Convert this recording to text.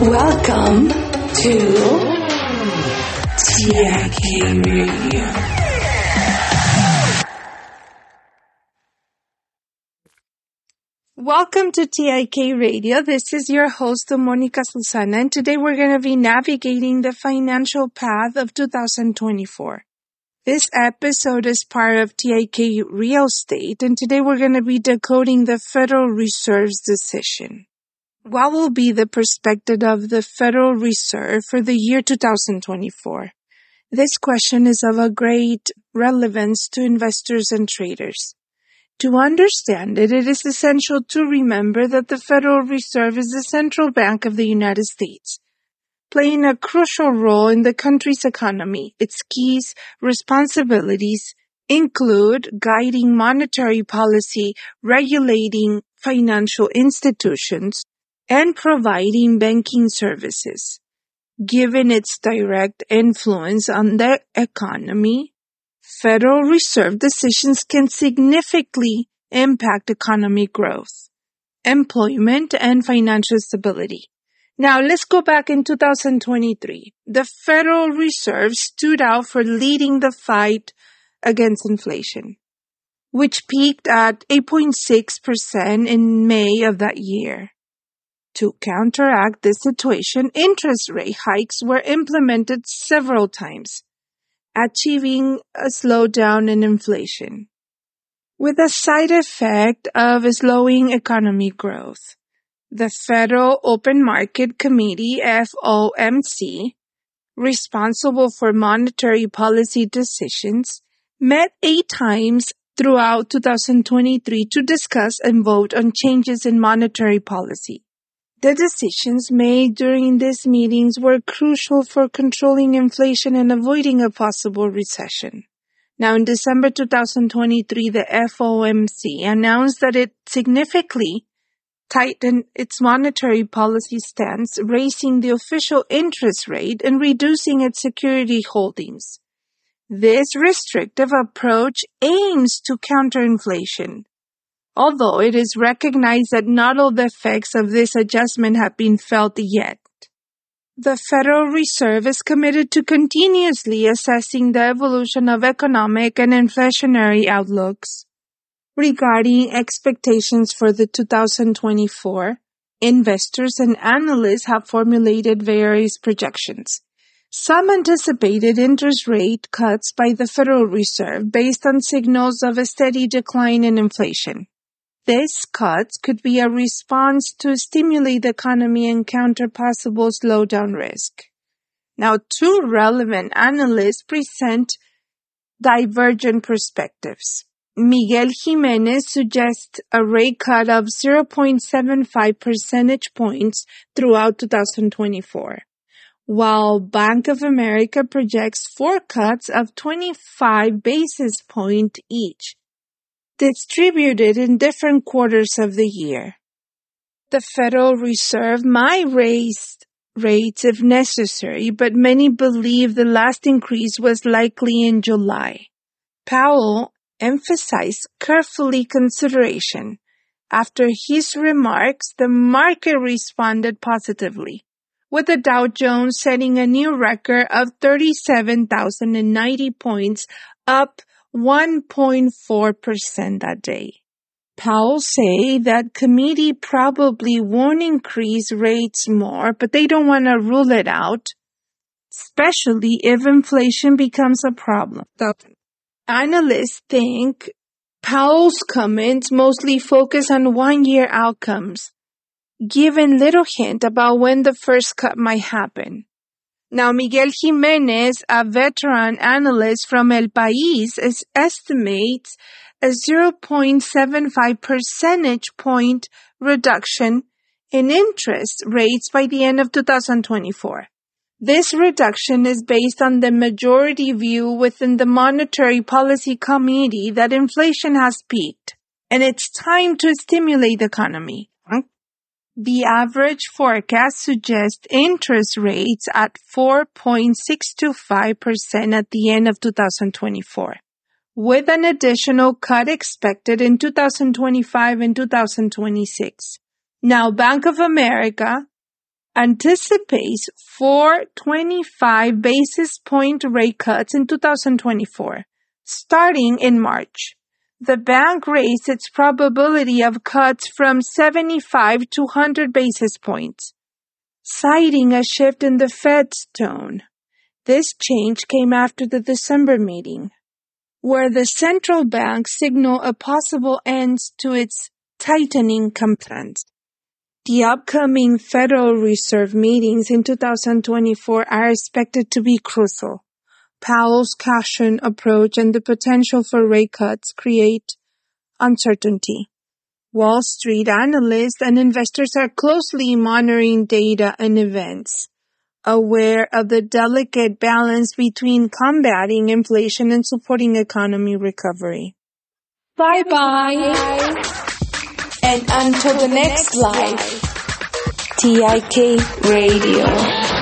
Welcome to TIK Radio. Welcome to TIK Radio. This is your host, Monica Susana, and today we're going to be navigating the financial path of 2024. This episode is part of TIK Real Estate, and today we're going to be decoding the Federal Reserve's decision. What will be the perspective of the Federal Reserve for the year 2024? This question is of a great relevance to investors and traders. To understand it, it is essential to remember that the Federal Reserve is the central bank of the United States, playing a crucial role in the country's economy. Its keys responsibilities include guiding monetary policy, regulating financial institutions, and providing banking services. Given its direct influence on the economy, Federal Reserve decisions can significantly impact economic growth, employment, and financial stability. Now let's go back in 2023. The Federal Reserve stood out for leading the fight against inflation, which peaked at 8.6% in May of that year. To counteract this situation, interest rate hikes were implemented several times, achieving a slowdown in inflation, with a side effect of slowing economic growth. The Federal Open Market Committee, FOMC, responsible for monetary policy decisions, met eight times throughout 2023 to discuss and vote on changes in monetary policy. The decisions made during these meetings were crucial for controlling inflation and avoiding a possible recession. Now, in December 2023, the FOMC announced that it significantly tightened its monetary policy stance, raising the official interest rate and reducing its security holdings. This restrictive approach aims to counter inflation although it is recognized that not all the effects of this adjustment have been felt yet. The Federal Reserve is committed to continuously assessing the evolution of economic and inflationary outlooks. Regarding expectations for the 2024, investors and analysts have formulated various projections. Some anticipated interest rate cuts by the Federal Reserve based on signals of a steady decline in inflation. This cuts could be a response to stimulate the economy and counter possible slowdown risk. Now, two relevant analysts present divergent perspectives. Miguel Jimenez suggests a rate cut of 0.75 percentage points throughout 2024, while Bank of America projects four cuts of 25 basis points each distributed in different quarters of the year. The Federal Reserve might raise rates if necessary, but many believe the last increase was likely in July. Powell emphasized carefully consideration. After his remarks, the market responded positively, with the Dow Jones setting a new record of 37,090 points, up 1.4% that day. Powell say that committee probably won't increase rates more, but they don't want to rule it out, especially if inflation becomes a problem. Analysts think Powell's comments mostly focus on one-year outcomes, giving little hint about when the first cut might happen. Now, Miguel Jimenez, a veteran analyst from El País, is, estimates a 0.75 percentage point reduction in interest rates by the end of 2024. This reduction is based on the majority view within the Monetary Policy Committee that inflation has peaked and it's time to stimulate the economy. The average forecast suggests interest rates at 4.625% at the end of 2024, with an additional cut expected in 2025 and 2026. Now, Bank of America anticipates four 25 basis point rate cuts in 2024, starting in March. The bank raised its probability of cuts from 75 to 100 basis points, citing a shift in the Fed's tone. This change came after the December meeting, where the central bank signaled a possible end to its tightening plans. The upcoming Federal Reserve meetings in 2024 are expected to be crucial. Powell's caution approach and the potential for rate cuts create uncertainty. Wall Street analysts and investors are closely monitoring data and events, aware of the delicate balance between combating inflation and supporting economy recovery. Bye bye. And until the next live, TIK Radio.